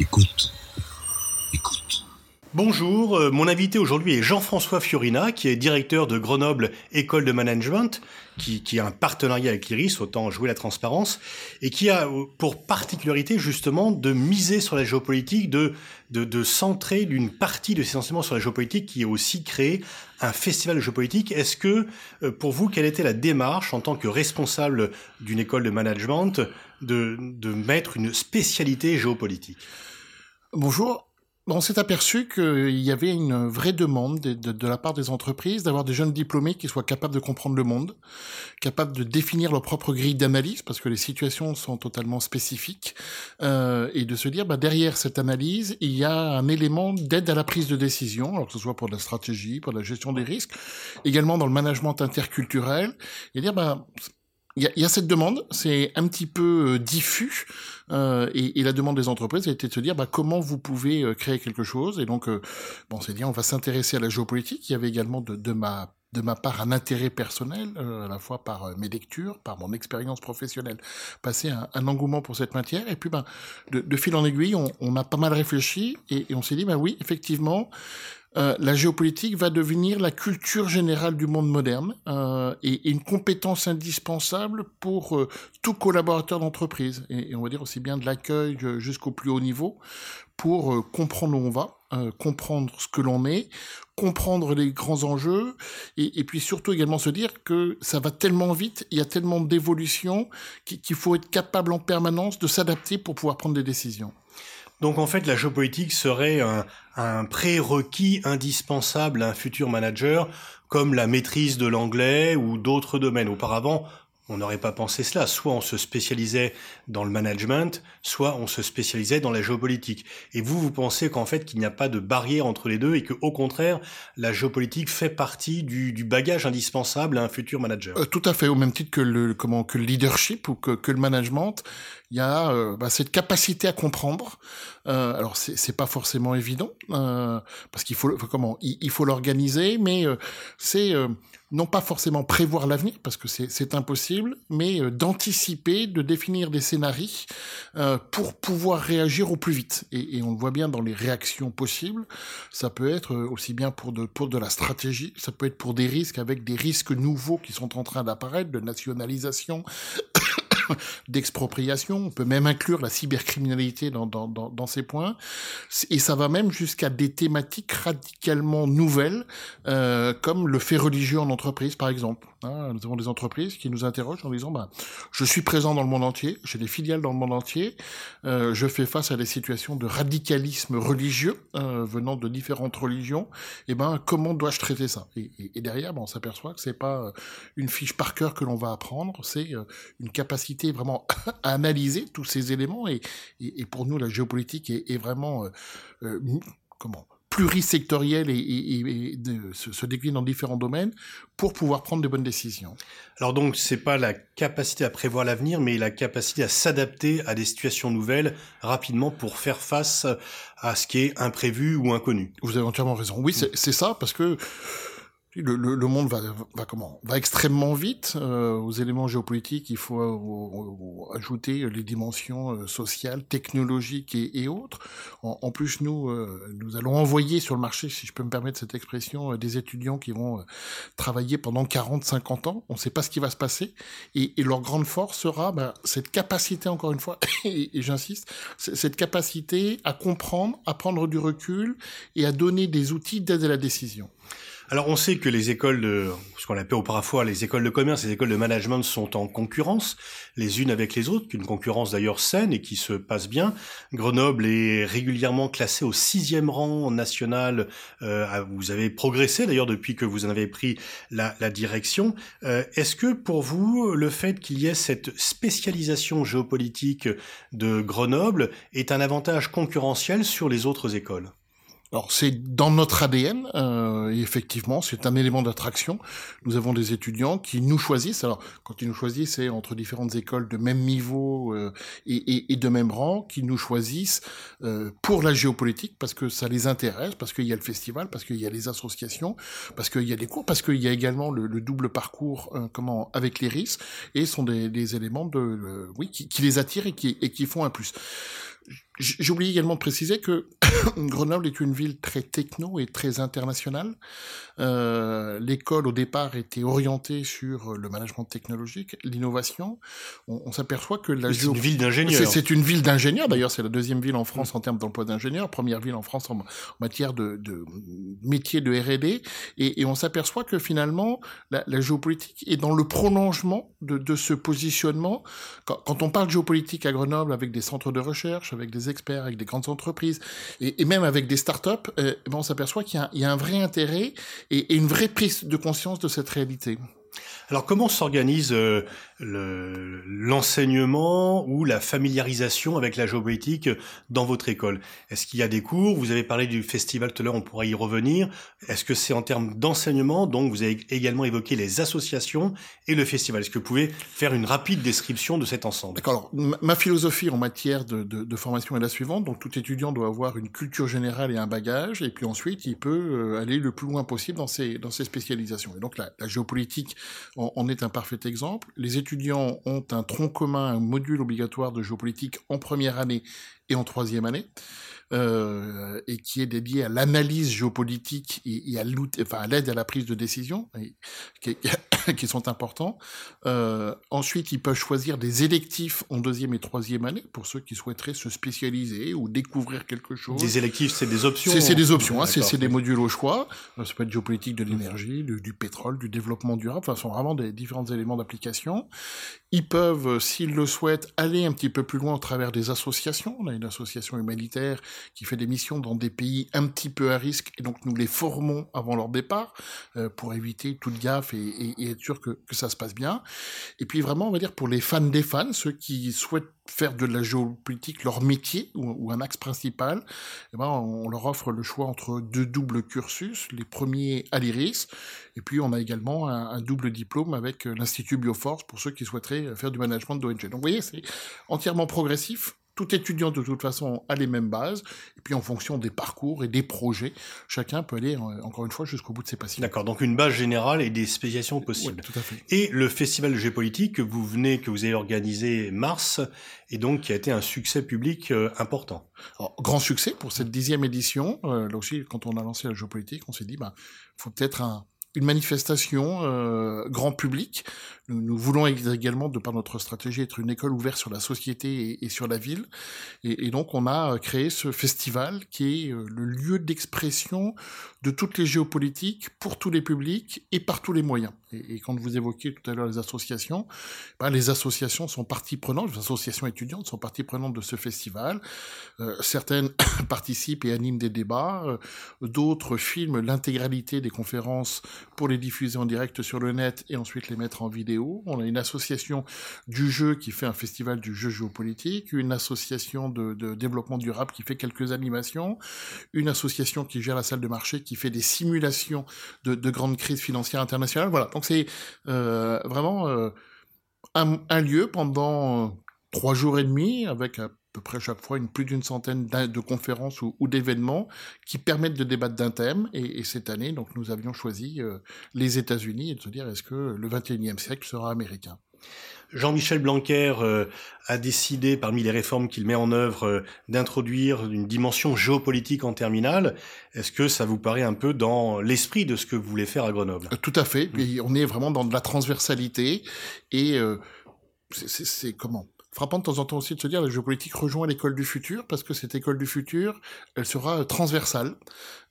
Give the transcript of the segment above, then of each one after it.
Écoute. Écoute. Bonjour, euh, mon invité aujourd'hui est Jean-François Fiorina, qui est directeur de Grenoble École de Management, qui, a un partenariat avec l'IRIS, autant jouer la transparence, et qui a euh, pour particularité justement de miser sur la géopolitique, de, centrer d'une partie de ses enseignements sur la géopolitique, qui est aussi créé un festival de géopolitique. Est-ce que, euh, pour vous, quelle était la démarche en tant que responsable d'une école de management de mettre une spécialité géopolitique? Bonjour. On s'est aperçu qu'il y avait une vraie demande de, la part des entreprises d'avoir des jeunes diplômés qui soient capables de comprendre le monde, capables de définir leur propre grille d'analyse, parce que les situations sont totalement spécifiques, euh, et de se dire, bah, derrière cette analyse, il y a un élément d'aide à la prise de décision, alors que ce soit pour la stratégie, pour la gestion des risques, également dans le management interculturel, et dire, bah, il y, a, cette demande, c'est un petit peu euh, diffus, euh, et, la demande des entreprises a été de se dire bah, comment vous pouvez euh, créer quelque chose. Et donc, euh, bon, c'est on va s'intéresser à la géopolitique. Il y avait également de, ma de ma part un intérêt personnel, à la fois par mes lectures, par mon expérience professionnelle, passer un, engouement pour cette matière. Et puis, ben, de, fil en aiguille, on, a pas mal réfléchi et, on s'est dit, bah oui, effectivement, euh, la géopolitique va devenir la culture générale du monde moderne euh, et, et, une compétence indispensable pour euh, tout collaborateur d'entreprise, et, et, on va dire aussi bien de l'accueil euh, jusqu'au plus haut niveau, pour euh, comprendre où on va, comprendre ce que l'on est, comprendre les grands enjeux, et, et, puis surtout également se dire que ça va tellement vite, il y a tellement d'évolution qu'il faut être capable en permanence de s'adapter pour pouvoir prendre des décisions. Donc en fait, la géopolitique serait un, un prérequis indispensable à un futur manager, comme la maîtrise de l'anglais ou d'autres domaines. Auparavant, on n'aurait pas pensé cela. Soit on se spécialisait dans le management, soit on se spécialisait dans la géopolitique. Et vous, vous pensez qu'en fait, qu'il n'y a pas de barrière entre les deux et que, au contraire, la géopolitique fait partie du, du bagage indispensable à un futur manager? Euh, tout à fait, au même titre que le comment que le leadership ou que, que le management, il y a euh, bah, cette capacité à comprendre. Euh, alors c'est pas forcément évident euh, parce qu'il faut comment il, faut l'organiser, mais euh, c'est non pas forcément prévoir l'avenir, parce que c'est impossible, mais euh, d'anticiper, de définir des scénarios euh, pour pouvoir réagir au plus vite. Et, et, on le voit bien dans les réactions possibles. Ça peut être euh, aussi bien pour de, pour de la stratégie, ça peut être pour des risques avec des risques nouveaux qui sont en train d'apparaître, de nationalisation, d'expropriation. On peut même inclure la cybercriminalité dans, ces points. Et ça va même jusqu'à des thématiques radicalement nouvelles, euh, comme le fait religieux en entreprise, par exemple. Hein, nous avons des entreprises qui nous interrogent en disant, bah, je suis présent dans le monde entier, j'ai des filiales dans le monde entier, euh, je fais face à des situations de radicalisme religieux euh, venant de différentes religions, et ben comment dois-je traiter ça? Et, derrière, ben, on s'aperçoit que c'est pas une fiche par cœur que l'on va apprendre, c'est une capacité vraiment à analyser tous ces éléments, et, pour nous, la géopolitique est, vraiment euh, euh, comment plurisectoriel et, et, et de, se, se, décline dans différents domaines pour pouvoir prendre de bonnes décisions. Alors donc c'est pas la capacité à prévoir l'avenir, mais la capacité à s'adapter à des situations nouvelles rapidement pour faire face à ce qui est imprévu ou inconnu. Vous avez entièrement raison. Oui, c'est ça parce que le, le, le, monde va, va, comment? Va extrêmement vite euh, aux éléments géopolitiques. Il faut euh, ajouter les dimensions euh, sociales, technologiques et, autres. En, en, plus, nous euh, nous allons envoyer sur le marché, si je peux me permettre cette expression, euh, des étudiants qui vont euh, travailler pendant 40, 50 ans. On ne sait pas ce qui va se passer et, et leur grande force sera bah, cette capacité, encore une fois, et, et j'insiste, cette capacité à comprendre, à prendre du recul et à donner des outils d'aide à la décision. Alors on sait que les écoles de, ce qu'on appelle auparavant les écoles de commerce, les écoles de management sont en concurrence les unes avec les autres, une concurrence d'ailleurs saine et qui se passe bien. Grenoble est régulièrement classée au sixième rang national. Euh, vous avez progressé d'ailleurs depuis que vous en avez pris la, direction. Euh, Est-ce que pour vous, le fait qu'il y ait cette spécialisation géopolitique de Grenoble est un avantage concurrentiel sur les autres écoles? Alors c'est dans notre ADN, euh, effectivement, c'est un élément d'attraction. Nous avons des étudiants qui nous choisissent. Alors quand ils nous choisissent, c'est entre différentes écoles de même niveau euh, et, et, et, de même rang, qui nous choisissent euh, pour la géopolitique parce que ça les intéresse, parce qu'il y a le festival, parce qu'il y a les associations, parce qu'il y a des cours, parce qu'il y a également le, le double parcours euh, comment avec les risques, et sont des, des éléments de oui qui, qui, les attirent et qui, et qui font un plus J'ai oublié également de préciser que Grenoble est une ville très techno et très internationale. Euh, L'école, au départ, était orientée sur le management technologique, l'innovation. On, on s'aperçoit que la C'est une ville d'ingénieurs. C'est une ville d'ingénieurs. D'ailleurs, c'est la deuxième ville en France en termes d'emploi d'ingénieurs, première ville en France en, matière de, de métier de R&D. Et, et, on s'aperçoit que finalement, la, la, géopolitique est dans le prolongement de, de ce positionnement. Quand, quand, on parle géopolitique à Grenoble avec des centres de recherche, avec des experts, avec des grandes entreprises, et, et même avec des startups, euh, ben on s'aperçoit qu'il y, y, a un vrai intérêt et, et une vraie prise de conscience de cette réalité. Alors comment s'organise euh, l'enseignement ou la familiarisation avec la géopolitique dans votre école? Est-ce qu'il y a des cours? Vous avez parlé du festival tout à l'heure, on pourra y revenir. Est-ce que c'est en termes d'enseignement? Donc vous avez également évoqué les associations et le festival. Est-ce que vous pouvez faire une rapide description de cet ensemble? D'accord. Ma philosophie en matière de, de, de, formation est la suivante. Donc tout étudiant doit avoir une culture générale et un bagage, et puis ensuite il peut aller le plus loin possible dans ses, dans ses spécialisations. Et donc la géopolitique en est un parfait exemple. Les étudiants ont un tronc commun, un module obligatoire de géopolitique en première année et en troisième année, euh, et qui est dédié à l'analyse géopolitique et, et à l'aide enfin, à, à la prise de décision, et, qui, qui, sont importants. Euh, ensuite, ils peuvent choisir des électifs en deuxième et troisième année pour ceux qui souhaiteraient se spécialiser ou découvrir quelque chose. Des électifs, c'est des options C'est des options, hein, c'est des modules au choix. Ça peut être géopolitique de l'énergie, du, du, pétrole, du développement durable, enfin, ce sont vraiment des différents éléments d'application. Ils peuvent, s'ils le souhaitent, aller un petit peu plus loin au travers des associations. On a une association humanitaire qui fait des missions dans des pays un petit peu à risque, et donc nous les formons avant leur départ euh, pour éviter toute gaffe et, et, et être sûr que, que, ça se passe bien. Et puis vraiment, on va dire pour les fans des fans, ceux qui souhaitent faire de la géopolitique leur métier ou, un axe principal, eh ben on leur offre le choix entre deux doubles cursus, les premiers à l'IRIS, et puis on a également un, un double diplôme avec l'Institut Bioforce pour ceux qui souhaiteraient faire du management d'ONG. Donc vous voyez, c'est entièrement progressif, tout étudiant de toute façon a les mêmes bases, et puis en fonction des parcours et des projets, chacun peut aller encore une fois jusqu'au bout de ses passions. D'accord, donc une base générale et des spécialisations possibles. Oui, tout à fait. Et le festival de géopolitique que vous venez, que vous avez organisé mars, et donc qui a été un succès public euh, important. Alors, grand succès pour cette dixième édition. Euh, là aussi, quand on a lancé la géopolitique, on s'est dit, bah, faut peut-être un, une manifestation euh, grand public. Nous, voulons également, de par notre stratégie, être une école ouverte sur la société et, sur la ville. Et, donc, on a créé ce festival qui est euh, le lieu d'expression de toutes les géopolitiques pour tous les publics et par tous les moyens. Et, quand vous évoquiez tout à l'heure les associations, ben, les associations sont partie prenante, les associations étudiantes sont partie prenante de ce festival. Euh, certaines participent et animent des débats, euh, d'autres filment l'intégralité des conférences pour les diffuser en direct sur le net et ensuite les mettre en vidéo. On a une association du jeu qui fait un festival du jeu géopolitique, une association de, développement durable qui fait quelques animations, une association qui gère la salle de marché qui fait des simulations de, de grandes crises financières internationales. Voilà, donc c'est euh, vraiment euh, un, un, lieu pendant trois jours et demi avec à peu près chaque fois une, plus d'une centaine de conférences ou, ou d'événements qui permettent de débattre d'un thème. Et, et, cette année, donc, nous avions choisi euh, les États-Unis et de se dire est-ce que le 21e siècle sera américain? Jean-Michel Blanquer euh, a décidé, parmi les réformes qu'il met en œuvre, euh, d'introduire une dimension géopolitique en terminale. Est-ce que ça vous paraît un peu dans l'esprit de ce que vous voulez faire à Grenoble? Tout à fait. Mmh. on est vraiment dans de la transversalité et c'est comment? Frappant de temps en temps aussi de se dire la géopolitique rejoint l'école du futur parce que cette école du futur, elle sera transversale,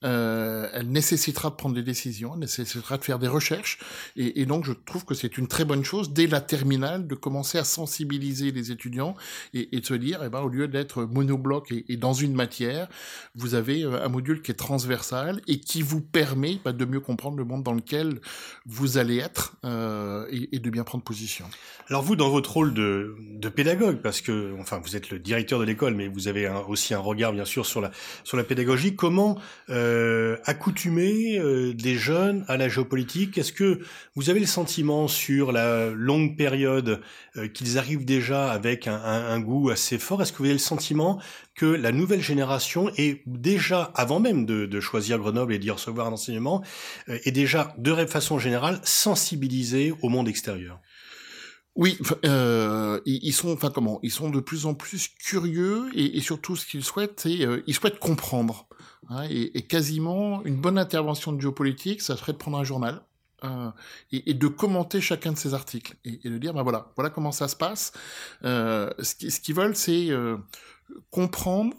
euh, elle nécessitera de prendre des décisions, elle nécessitera de faire des recherches et, donc je trouve que c'est une très bonne chose dès la terminale de commencer à sensibiliser les étudiants et, de se dire, eh ben, au lieu d'être monobloc et, dans une matière, vous avez euh, un module qui est transversal et qui vous permet bah, de mieux comprendre le monde dans lequel vous allez être euh, et, de bien prendre position. Alors vous, dans votre rôle de, de parce que enfin vous êtes le directeur de l'école mais vous avez aussi un regard bien sûr sur la sur la pédagogie. Comment euh, accoutumer euh, des jeunes à la géopolitique? Est-ce que vous avez le sentiment sur la longue période euh, qu'ils arrivent déjà avec un, goût assez fort? Est-ce que vous avez le sentiment que la nouvelle génération est déjà avant même de, de choisir Grenoble et d'y recevoir un enseignement est déjà de façon générale sensibilisée au monde extérieur? Oui, euh, ils sont, enfin comment, ils sont de plus en plus curieux et, surtout ce qu'ils souhaitent, c'est euh, ils souhaitent comprendre. Hein, et, quasiment une bonne intervention de géopolitique, ça serait de prendre un journal euh, et, de commenter chacun de ces articles et, de dire, ben voilà, voilà comment ça se passe. Ce qu'ils veulent, c'est comprendre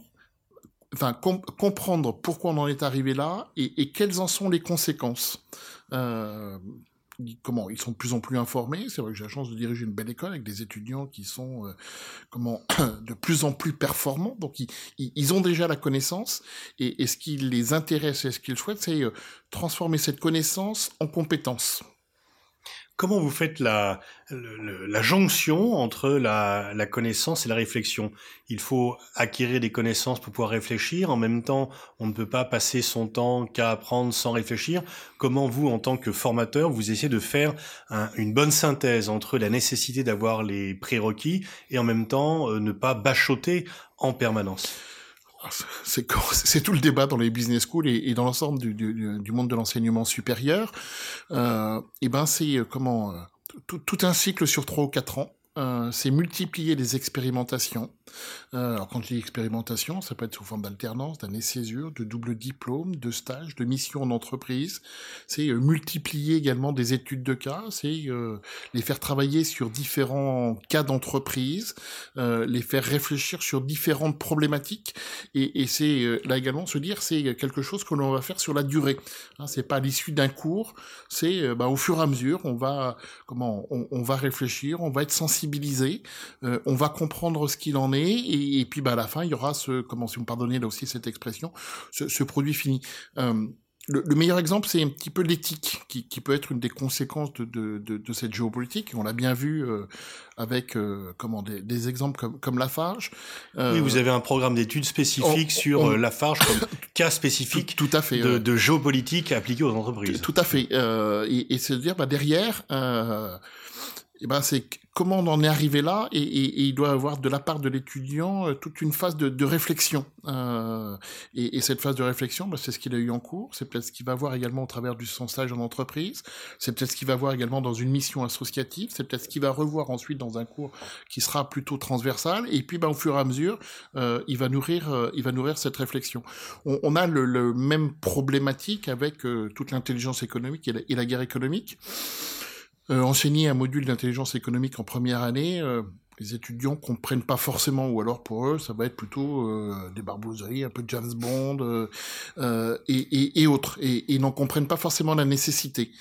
enfin com comprendre pourquoi on en est arrivé là et, quelles en sont les conséquences. Comment ils sont de plus en plus informés. C'est vrai que j'ai la chance de diriger une belle école avec des étudiants qui sont euh, comment de plus en plus performants. Donc ils, ils ont déjà la connaissance et, ce qui les intéresse et ce qu'ils souhaitent, c'est euh, transformer cette connaissance en compétence. Comment vous faites la, la, jonction entre la, la, connaissance et la réflexion? Il faut acquérir des connaissances pour pouvoir réfléchir. En même temps, on ne peut pas passer son temps qu'à apprendre sans réfléchir. Comment vous, en tant que formateur, vous essayez de faire un, une bonne synthèse entre la nécessité d'avoir les prérequis et en même temps euh, ne pas bachoter en permanence? c'est tout le débat dans les business schools et, dans l'ensemble du, monde de l'enseignement supérieur. Euh, et ben c'est euh, comment euh, tout, tout, un cycle sur trois ou quatre ans. Euh, c'est multiplier les expérimentations. Euh, alors quand je dis expérimentation, ça peut être sous forme d'alternance, d'année-césure, de double diplôme, de stage, de mission en entreprise. C'est euh, multiplier également des études de cas, c'est les faire travailler sur différents cas d'entreprise, les faire réfléchir sur différentes problématiques. Et, c'est là également se dire c'est quelque chose que l'on va faire sur la durée. Hein, c'est pas à l'issue d'un cours, c'est bah, au fur et à mesure on va comment on, on va réfléchir, on va être sensible sensibiliser, euh, on va comprendre ce qu'il en est, et, et, puis bah, à la fin, il y aura ce, comment si vous me pardonnez là aussi cette expression, ce, ce produit fini. Euh, le, le, meilleur exemple, c'est un petit peu l'éthique, qui, qui, peut être une des conséquences de, de, de, de cette géopolitique. On l'a bien vu euh, avec euh, comment des, des, exemples comme, comme Lafarge. Euh, oui, vous avez un programme d'études spécifique on, sur on, Lafarge comme cas spécifique tout, tout, à fait, de, géopolitique appliquée aux entreprises. Tout à fait. et, et c'est de dire, bah, derrière, eh ben, c'est comment on en est arrivé là et, et, et il doit avoir de la part de l'étudiant euh, toute une phase de, de réflexion. Euh, et, et, cette phase de réflexion, bah, c'est ce qu'il a eu en cours, c'est peut-être ce qu'il va voir également au travers du son stage en entreprise, c'est peut-être ce qu'il va voir également dans une mission associative, c'est peut-être ce qu'il va revoir ensuite dans un cours qui sera plutôt transversal, et puis bah, au fur et à mesure, euh, il, va nourrir, euh, il va nourrir cette réflexion. On, on a le, le, même problématique avec euh, toute l'intelligence économique et la guerre économique euh, enseigner un module d'intelligence économique en première année, euh, les étudiants comprennent pas forcément, ou alors pour eux, ça va être plutôt euh, des barbouzeries, un peu James Bond euh, et, et, et, autres, et ils n'en comprennent pas forcément la nécessité.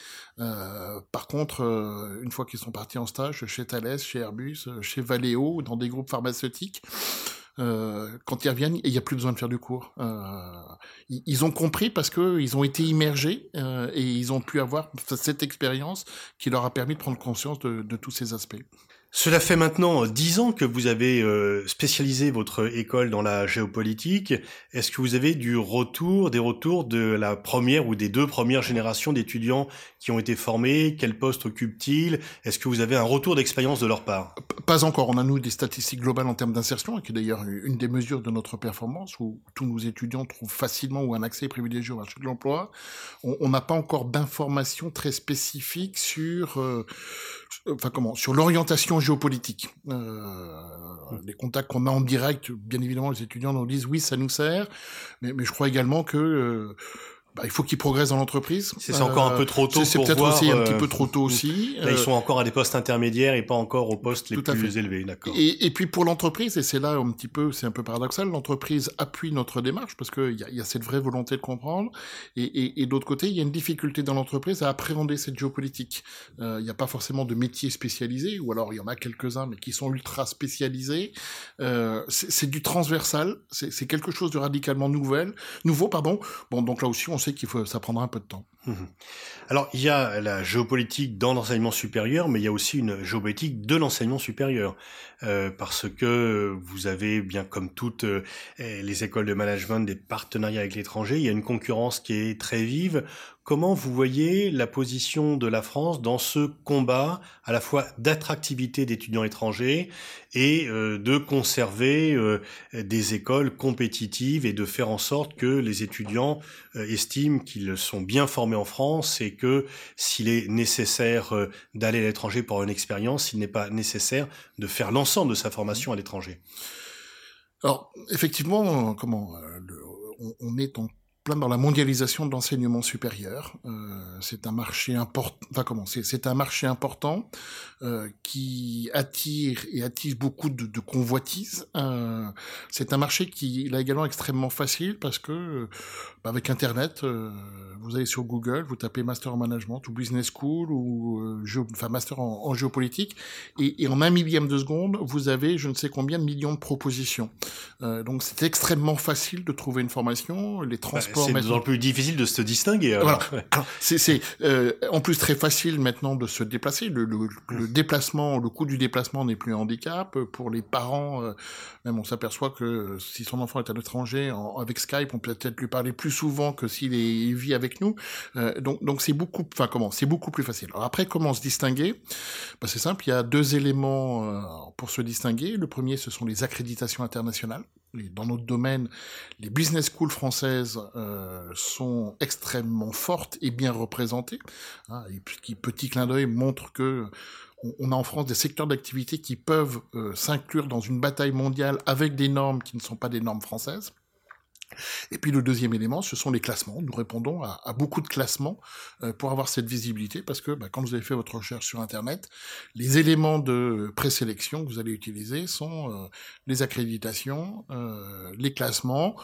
par contre, une fois qu'ils sont partis en stage chez Thales, chez Airbus, chez Valeo, dans des groupes pharmaceutiques, euh, quand ils reviennent, il n'y a plus besoin de faire du cours. Euh, ils, ont compris parce que ils ont été immergés euh, et ils ont pu avoir cette expérience qui leur a permis de prendre conscience de, de tous ces aspects. Cela fait maintenant dix ans que vous avez euh, spécialisé votre école dans la géopolitique. Est-ce que vous avez du retour, des retours de la première ou des deux premières générations d'étudiants qui ont été formés? Quel poste occupent-ils? Est-ce que vous avez un retour d'expérience de leur part? Pas encore. On a, nous, des statistiques globales en termes d'insertion, qui est d'ailleurs une des mesures de notre performance, où tous nos étudiants trouvent facilement ou un accès privilégié au marché de l'emploi. On n'a pas encore d'informations très spécifiques sur, euh, enfin comment, sur l'orientation géopolitique. Euh, les contacts qu'on a en direct, bien évidemment, les étudiants nous disent oui, ça nous sert, mais, mais je crois également que euh, bah, il faut qu'ils progressent dans l'entreprise. C'est euh, encore un peu trop tôt. C'est peut-être aussi un petit peu trop tôt aussi. Là, ils sont encore à des postes intermédiaires et pas encore aux postes les plus élevés, d'accord. Et, et, puis pour l'entreprise, et c'est là un petit peu, c'est un peu paradoxal, l'entreprise appuie notre démarche parce qu'il y a, y a cette vraie volonté de comprendre. Et, et, et d'autre côté, il y a une difficulté dans l'entreprise à appréhender cette géopolitique. Euh, il n'y a pas forcément de métiers spécialisés, ou alors il y en a quelques-uns, mais qui sont ultra spécialisés. Euh, c'est du transversal. C'est quelque chose de radicalement nouvel, nouveau, pardon. Bon, donc là aussi, on sait qu'il faut, ça prendra un peu de temps. Mmh. Alors, il y a la géopolitique dans l'enseignement supérieur, mais il y a aussi une géopolitique de l'enseignement supérieur, euh, parce que vous avez, bien comme toutes euh, les écoles de management, des partenariats avec l'étranger, il y a une concurrence qui est très vive. Comment vous voyez la position de la France dans ce combat à la fois d'attractivité d'étudiants étrangers et euh, de conserver des écoles compétitives et de faire en sorte que les étudiants estiment qu'ils sont bien formés en France et que s'il est nécessaire euh, d'aller à l'étranger pour une expérience, il n'est pas nécessaire de faire l'ensemble de sa formation à l'étranger. Alors, effectivement, comment on, on, est en dans la mondialisation de l'enseignement supérieur. Euh, c'est un marché important. Enfin, comment C'est un marché important euh, qui attire et attise beaucoup de, de convoitises. Euh, c'est un marché qui est également extrêmement facile parce que bah, avec Internet, euh, vous allez sur Google, vous tapez Master en Management ou Business School ou euh, enfin Master en, en géopolitique et, et, en un millième de seconde, vous avez je ne sais combien de millions de propositions. Donc c'est extrêmement facile de trouver une formation. Les bah, c'est de plus en plus difficile de se distinguer. Voilà. c'est euh, en plus très facile maintenant de se déplacer. Le, le, le déplacement, le coût du déplacement n'est plus un handicap pour les parents. Euh, même on s'aperçoit que si son enfant est à l'étranger, avec Skype, on peut peut-être lui parler plus souvent que s'il vit avec nous. Euh, donc donc c'est beaucoup, enfin comment, c'est beaucoup plus facile. Alors après, comment se distinguer? Bah, C'est simple. Il y a deux éléments euh, pour se distinguer. Le premier, ce sont les accréditations internationales dans notre domaine, les business schools françaises euh, sont extrêmement fortes et bien représentées. Hein, et puis, petit clin d'œil montre que on, a en France des secteurs d'activité qui peuvent euh, s'inclure dans une bataille mondiale avec des normes qui ne sont pas des normes françaises. Et puis le deuxième élément, ce sont les classements. Nous répondons à, beaucoup de classements euh, pour avoir cette visibilité, parce que bah, quand vous avez fait votre recherche sur Internet, les éléments de présélection que vous allez utiliser sont euh, les accréditations, euh, les classements,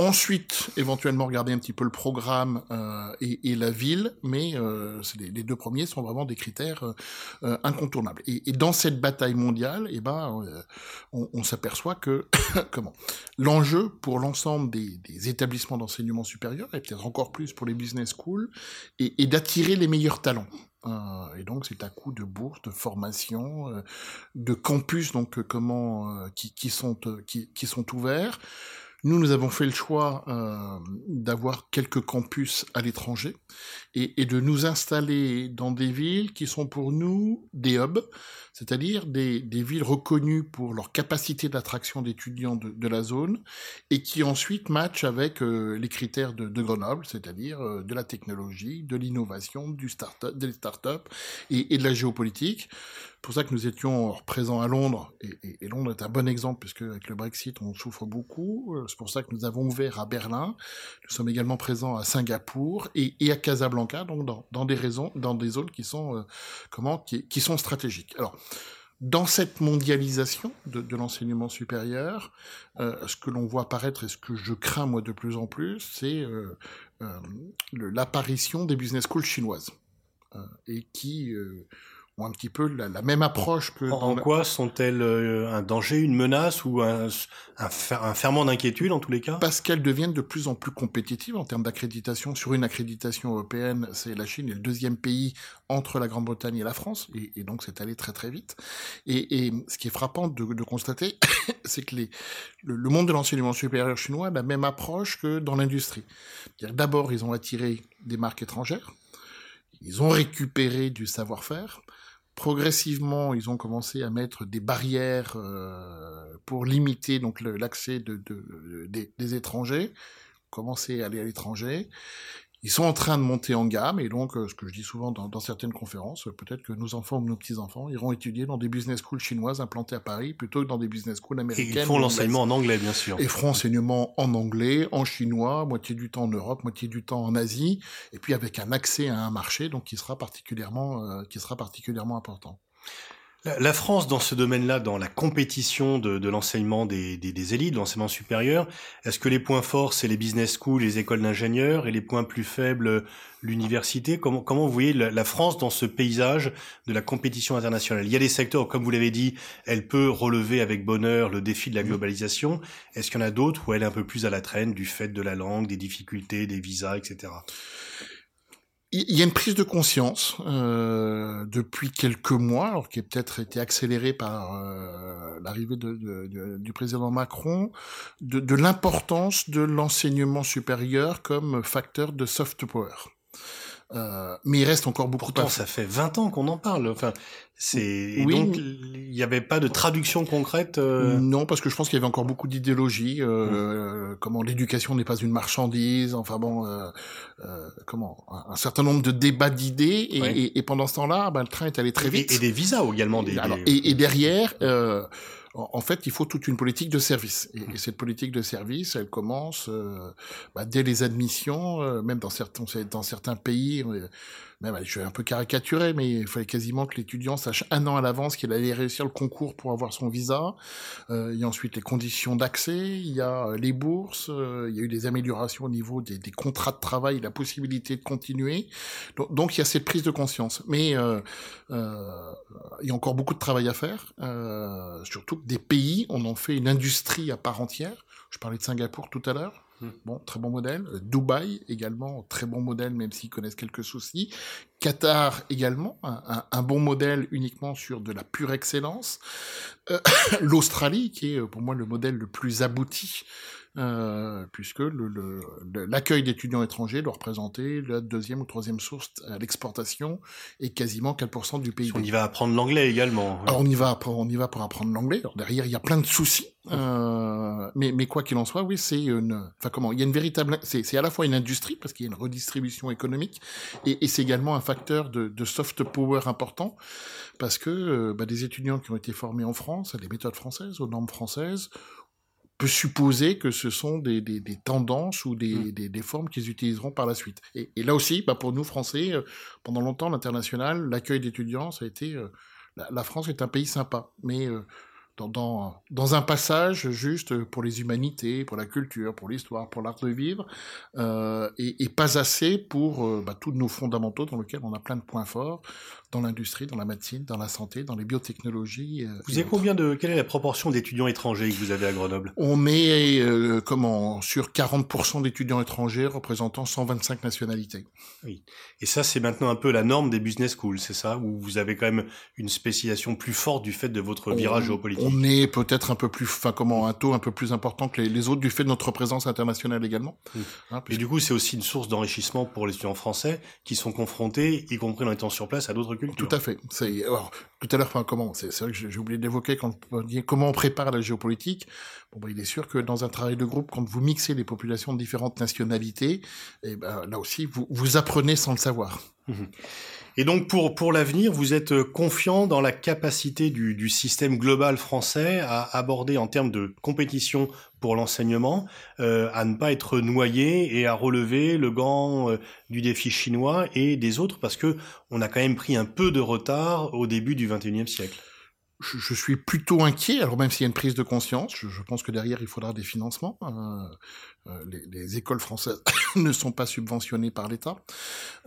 Ensuite, éventuellement regarder un petit peu le programme euh, et, la ville, mais euh, les, deux premiers sont vraiment des critères euh, incontournables. Et, dans cette bataille mondiale, eh ben, on, s'aperçoit que comment l'enjeu pour l'ensemble des, établissements d'enseignement supérieur, et peut-être encore plus pour les business schools, est, d'attirer les meilleurs talents. Et donc c'est à coup de bourses, de formation, euh, de campus donc comment qui, sont qui sont ouverts. Nous, nous avons fait le choix euh, d'avoir quelques campus à l'étranger et, et, de nous installer dans des villes qui sont pour nous des hubs, c'est-à-dire des, des, villes reconnues pour leur capacité d'attraction d'étudiants de, de, la zone et qui ensuite matchent avec euh, les critères de, de Grenoble, c'est-à-dire euh, de la technologie, de l'innovation, du start des startups et, et de la géopolitique pour ça que nous étions présents à Londres, et, Londres est un bon exemple, puisque avec le Brexit, on souffre beaucoup. Euh, c'est pour ça que nous avons ouvert à Berlin. Nous sommes également présents à Singapour et, à Casablanca, donc dans, des raisons, dans des zones qui sont, euh, comment, qui, sont stratégiques. Alors, dans cette mondialisation de, l'enseignement supérieur, euh, ce que l'on voit apparaître et ce que je crains moi de plus en plus, c'est l'apparition des business schools chinoises et qui un petit peu la, la même approche que. En, quoi sont-elles euh, un danger, une menace ou un, un, un ferment d'inquiétude en tous les cas? Parce qu'elles deviennent de plus en plus compétitives en termes d'accréditation. Sur une accréditation européenne, c'est la Chine est le deuxième pays entre la Grande-Bretagne et la France, et, et donc c'est allé très très vite. Et, et, ce qui est frappant de, de constater, c'est que les, le, le monde de l'enseignement supérieur chinois a la même approche que dans l'industrie. D'abord, ils ont attiré des marques étrangères, ils ont récupéré du savoir-faire, progressivement, ils ont commencé à mettre des barrières euh, pour limiter donc l'accès de, de, des, des étrangers, commencer à aller à l'étranger. Ils sont en train de monter en gamme, et donc, euh, ce que je dis souvent dans, dans certaines conférences, euh, peut-être que nos enfants ou nos petits-enfants iront étudier dans des business schools chinoises implantées à Paris, plutôt que dans des business schools américaines. Et ils font l'enseignement en anglais, bien sûr. Et feront enseignement en anglais, en chinois, moitié du temps en Europe, moitié du temps en Asie, et puis avec un accès à un marché, donc qui sera particulièrement, euh, qui sera particulièrement important. La France, dans ce domaine-là, dans la compétition de, de l'enseignement des, des, des, élites, de l'enseignement supérieur, est-ce que les points forts, c'est les business schools, les écoles d'ingénieurs, et les points plus faibles, l'université? Comment, comment vous voyez la, la, France dans ce paysage de la compétition internationale? Il y a des secteurs, comme vous l'avez dit, elle peut relever avec bonheur le défi de la globalisation. Est-ce qu'il y en a d'autres où elle est un peu plus à la traîne du fait de la langue, des difficultés, des visas, etc. Il y a une prise de conscience euh, depuis quelques mois, alors qui a peut-être été accélérée par euh, l'arrivée du président Macron, de l'importance de l'enseignement supérieur comme facteur de soft power. Euh, mais il reste encore beaucoup Pourtant, de ça fait 20 ans qu'on en parle. Enfin, c'est oui, donc il n'y avait pas de traduction concrète. Euh... Non, parce que je pense qu'il y avait encore beaucoup d'idéologie. Euh, mmh. Comment l'éducation n'est pas une marchandise. Enfin bon, euh, euh, comment un, certain nombre de débats d'idées et, oui. et, et, pendant ce temps-là, ben, le train est allé très vite. Et, et des visas également. Des, Alors, des... Et, derrière. Euh, en fait, il faut toute une politique de service. Et, et cette politique de service, elle commence euh, bah, dès les admissions, euh, même dans certains, dans certains pays. Euh, même, je suis un peu caricaturé, mais il fallait quasiment que l'étudiant sache un an à l'avance qu'il allait réussir le concours pour avoir son visa. Euh, il y a ensuite les conditions d'accès, il y a les bourses, euh, il y a eu des améliorations au niveau des, contrats de travail, la possibilité de continuer. Donc, il y a cette prise de conscience. Mais euh, il y a encore beaucoup de travail à faire, surtout que des pays, on en fait une industrie à part entière. Je parlais de Singapour tout à l'heure. Bon, très bon modèle. Dubaï également, très bon modèle, même s'ils connaissent quelques soucis. Qatar également, un, bon modèle uniquement sur de la pure excellence. Euh, L'Australie, qui est pour moi le modèle le plus abouti euh, puisque l'accueil d'étudiants étrangers doit représenter la deuxième ou troisième source à l'exportation et quasiment 4% du PIB. On y va apprendre l'anglais également. Alors on y va, on y va pour apprendre l'anglais. Derrière, il y a plein de soucis. Euh, mais, mais quoi qu'il en soit, oui, c'est une, enfin comment, il y a une véritable, c'est à la fois une industrie parce qu'il y a une redistribution économique et, et c'est également un facteur de, de, soft power important parce que euh, bah, des étudiants qui ont été formés en France à des méthodes françaises, aux normes françaises, peut supposer que ce sont des, des, des tendances ou des, mmh. des, formes qu'ils utiliseront par la suite. Et, et là aussi, bah pour nous Français, euh, pendant longtemps, l'international, l'accueil d'étudiants, ça a été euh, la, la, France est un pays sympa, mais euh, dans, dans, dans, un passage juste pour les humanités, pour la culture, pour l'histoire, pour l'art de vivre, et, et, pas assez pour bah, tous nos fondamentaux dans lesquels on a plein de points forts dans l'industrie, dans la médecine, dans la santé, dans les biotechnologies. Euh, vous avez combien de quelle est la proportion d'étudiants étrangers que vous avez à Grenoble? On est euh, comment sur 40% d'étudiants étrangers représentant 125 nationalités. Oui. Et ça c'est maintenant un peu la norme des business schools, c'est ça? Où vous avez quand même une spécialisation plus forte du fait de votre virage géopolitique? On est peut-être un peu plus enfin comment un taux un peu plus important que les, les autres du fait de notre présence internationale également. Oui. Hein, Et du coup, c'est aussi une source d'enrichissement pour les étudiants français qui sont confrontés, y compris en étant sur place, à d'autres tout à fait. C'est alors tout à l'heure, enfin comment? C'est vrai que j'ai oublié d'évoquer quand on dit comment on prépare la géopolitique. Bon, bah, il est sûr que dans un travail de groupe, quand vous mixez les populations de différentes nationalités, et eh ben là aussi, vous vous apprenez sans le savoir. Mmh. Et donc pour pour l'avenir, vous êtes confiant dans la capacité du, du système global français à aborder en termes de compétition pour l'enseignement, euh, à ne pas être noyé et à relever le gant euh, du défi chinois et des autres, parce que on a quand même pris un peu de retard au début du XXIe siècle je, suis plutôt inquiet. Alors même s'il y a une prise de conscience, je, pense que derrière il faudra des financements. Euh, les, les, écoles françaises ne sont pas subventionnées par l'État,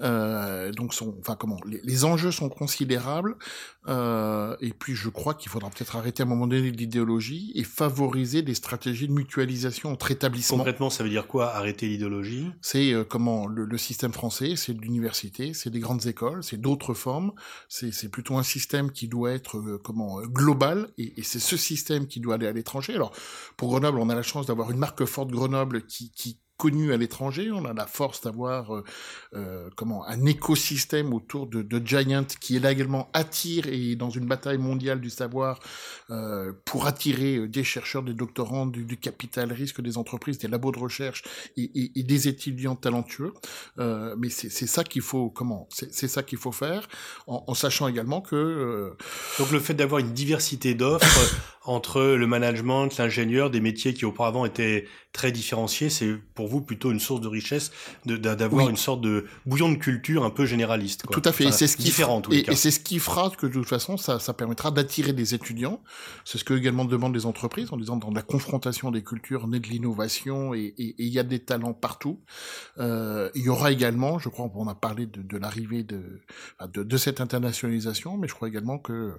euh, donc sont, enfin comment, les, les, enjeux sont considérables. Euh, et puis je crois qu'il faudra peut-être arrêter à un moment donné l'idéologie et favoriser des stratégies de mutualisation entre établissements. Concrètement, ça veut dire quoi Arrêter l'idéologie? C'est euh, comment le, le, système français, c'est l'université, c'est des grandes écoles, c'est d'autres formes. C'est plutôt un système qui doit être euh, comment global et, et c'est ce système qui doit aller à l'étranger. Alors pour Grenoble, on a la chance d'avoir une marque forte Grenoble qui, qui connu à l'étranger. On a la force d'avoir euh, euh, comment un écosystème autour de, de, Giant qui est là également attire et dans une bataille mondiale du savoir euh, pour attirer des chercheurs, des doctorants, du, du, capital risque des entreprises, des labos de recherche et, et, et des étudiants talentueux. Mais c'est ça qu'il faut comment C'est ça qu'il faut faire en, en, sachant également que donc le fait d'avoir une diversité d'offres entre le management, l'ingénieur, des métiers qui auparavant étaient très différenciés, c'est pour vous plutôt une source de richesse d'avoir oui. une sorte de bouillon de culture un peu généraliste. Quoi. Tout à fait. Enfin, c'est ce qui différent. Et, et c'est ce qui fera que de toute façon, ça, ça permettra d'attirer des étudiants. C'est ce que également demandent les entreprises en disant dans la confrontation des cultures naît de l'innovation et il y a des talents partout. Euh, il y aura également, je crois, on a parlé de, de l'arrivée de, de, de cette internationalisation, mais je crois également que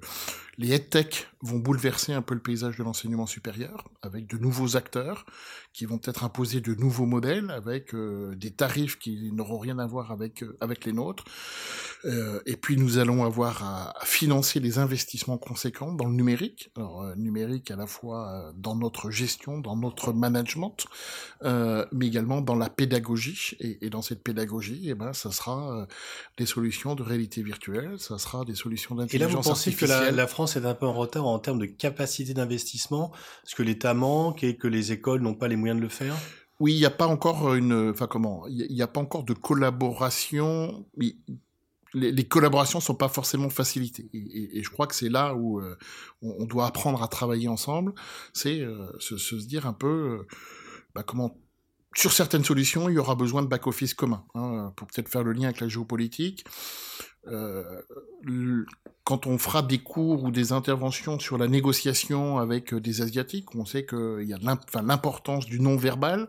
les EdTech vont bouleverser un peu le paysage de l'enseignement supérieur avec de nouveaux acteurs qui vont peut-être imposer de nouveaux modèles avec des tarifs qui n'auront rien à voir avec avec les nôtres. et puis nous allons avoir à, financer des investissements conséquents dans le numérique. Alors numérique à la fois dans notre gestion, dans notre management, mais également dans la pédagogie. Et, et dans cette pédagogie, eh ben, ça sera des solutions de réalité virtuelle, ça sera des solutions d'intelligence artificielle. Et là, vous pensez que la, la, France est un peu en retard en termes de capacité d'investissement, parce que l'État manque et que les écoles n'ont pas les moyens de le faire? Oui, il n'y a pas encore une, enfin comment, il n'y a pas encore de collaboration. Les, collaborations sont pas forcément facilitées. Et, je crois que c'est là où euh, on, doit apprendre à travailler ensemble. C'est euh, se, se, dire un peu euh, bah, comment sur certaines solutions, il y aura besoin de back-office commun, hein, pour peut-être faire le lien avec la géopolitique. Euh, quand on fera des cours ou des interventions sur la négociation avec euh, des asiatiques, on sait qu'il y a l'importance du non-verbal.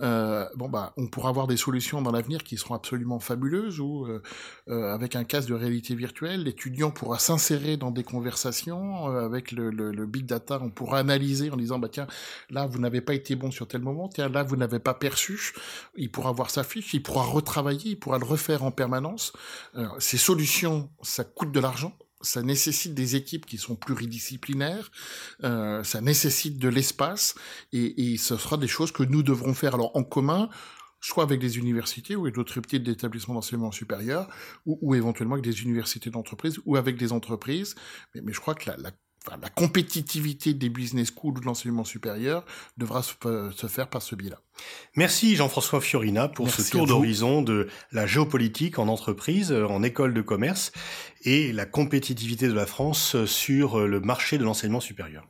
Euh, bon bah, on pourra avoir des solutions dans l'avenir qui seront absolument fabuleuses. Euh avec un casque de réalité virtuelle, l'étudiant pourra s'insérer dans des conversations avec le, big data. On pourra analyser en disant bah tiens là vous n'avez pas été bon sur tel moment, tiens là vous n'avez pas perçu. Il pourra voir sa fiche, il pourra retravailler, il pourra le refaire en permanence. ces solutions, ça coûte de l'argent ça nécessite des équipes qui sont pluridisciplinaires, euh, ça nécessite de l'espace, et, ce sera des choses que nous devrons faire alors en commun, soit avec des universités ou avec d'autres types d'établissements d'enseignement supérieur, ou, éventuellement avec des universités d'entreprise ou avec des entreprises. Mais, je crois que la la compétitivité des business schools ou de l'enseignement supérieur devra se, faire par ce biais-là. Merci Jean-François Fiorina pour ce tour d'horizon de la géopolitique en entreprise, en école de commerce et la compétitivité de la France sur le marché de l'enseignement supérieur.